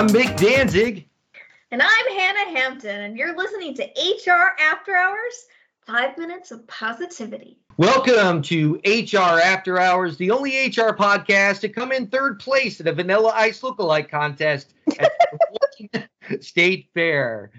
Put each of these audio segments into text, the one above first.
Nick Danzig. And I'm Hannah Hampton, and you're listening to HR After Hours Five Minutes of Positivity. Welcome to HR After Hours, the only HR podcast to come in third place at a Vanilla Ice lookalike contest at the State Fair.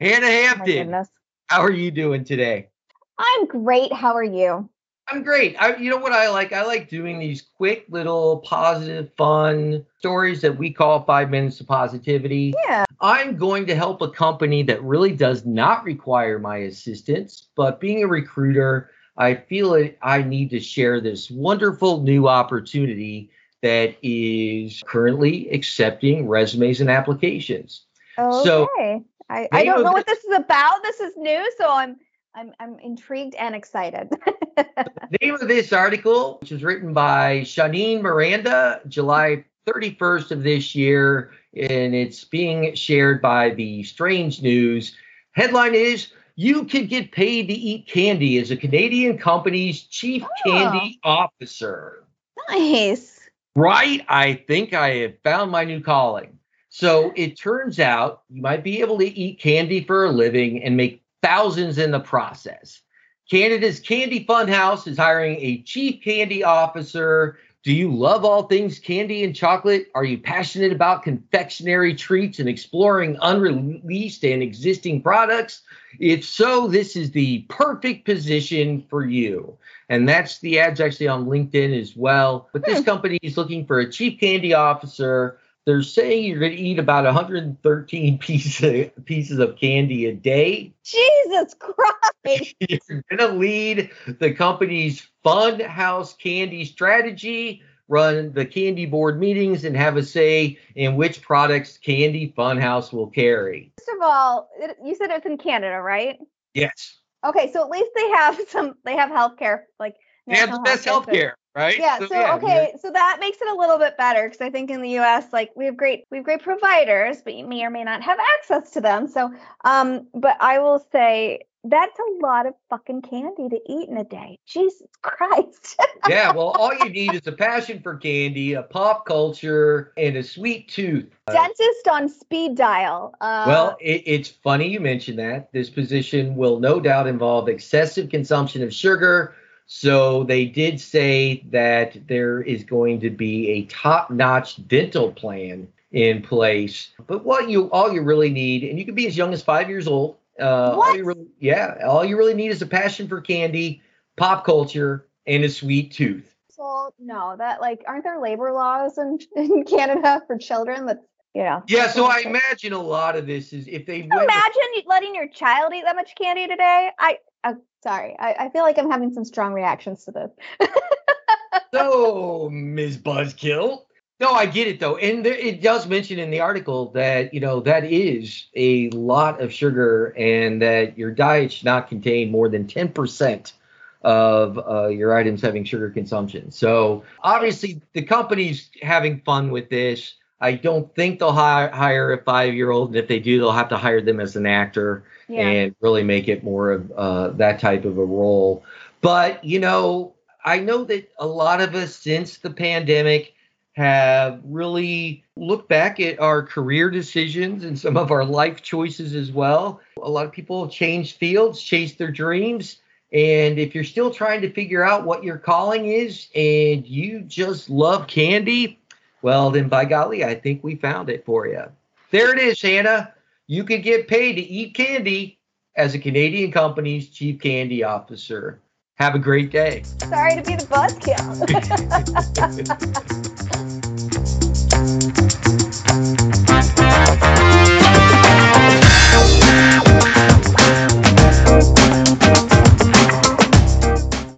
Hannah Hampton, how are you doing today? I'm great. How are you? I'm great. I, you know what I like? I like doing these quick little positive, fun stories that we call five minutes of positivity. Yeah. I'm going to help a company that really does not require my assistance, but being a recruiter, I feel it, I need to share this wonderful new opportunity that is currently accepting resumes and applications. Okay. So, I, I don't know what this is about. This is new, so I'm I'm I'm intrigued and excited. the name of this article, which was written by Shanine Miranda, July 31st of this year, and it's being shared by the Strange News. Headline is You could get paid to eat candy as a Canadian company's chief oh. candy officer. Nice. Right? I think I have found my new calling. So it turns out you might be able to eat candy for a living and make thousands in the process. Canada's Candy Funhouse is hiring a chief candy officer. Do you love all things candy and chocolate? Are you passionate about confectionery treats and exploring unreleased and existing products? If so, this is the perfect position for you. And that's the ads actually on LinkedIn as well. But this hmm. company is looking for a chief candy officer they're saying you're going to eat about 113 pieces pieces of candy a day. Jesus Christ! you're going to lead the company's fun house candy strategy, run the candy board meetings, and have a say in which products Candy Funhouse will carry. First of all, you said it's in Canada, right? Yes. Okay, so at least they have some. They have healthcare, like they have the best healthcare right? Yeah. So, so yeah, okay, so that makes it a little bit better because I think in the U.S. like we have great we have great providers, but you may or may not have access to them. So, um, but I will say that's a lot of fucking candy to eat in a day. Jesus Christ. yeah, well, all you need is a passion for candy, a pop culture, and a sweet tooth. Dentist on speed dial. Uh, well, it, it's funny you mentioned that. This position will no doubt involve excessive consumption of sugar, so they did say that there is going to be a top-notch dental plan in place. But what you all you really need, and you can be as young as five years old. Uh, what? All really, yeah, all you really need is a passion for candy, pop culture, and a sweet tooth. Well, no, that like aren't there labor laws in, in Canada for children that know? Yeah, so I imagine a lot of this is if they imagine letting your child eat that much candy today. I uh, sorry, I, I feel like I'm having some strong reactions to this. so, Ms. Buzzkill. No, I get it though, and there, it does mention in the article that you know that is a lot of sugar, and that your diet should not contain more than ten percent of uh, your items having sugar consumption. So obviously, the company's having fun with this. I don't think they'll hire, hire a five year old. And if they do, they'll have to hire them as an actor yeah. and really make it more of uh, that type of a role. But, you know, I know that a lot of us since the pandemic have really looked back at our career decisions and some of our life choices as well. A lot of people have changed fields, chased their dreams. And if you're still trying to figure out what your calling is and you just love candy, well, then by golly, I think we found it for you. There it is, Hannah. You could get paid to eat candy as a Canadian company's chief candy officer. Have a great day. Sorry to be the buzzkill.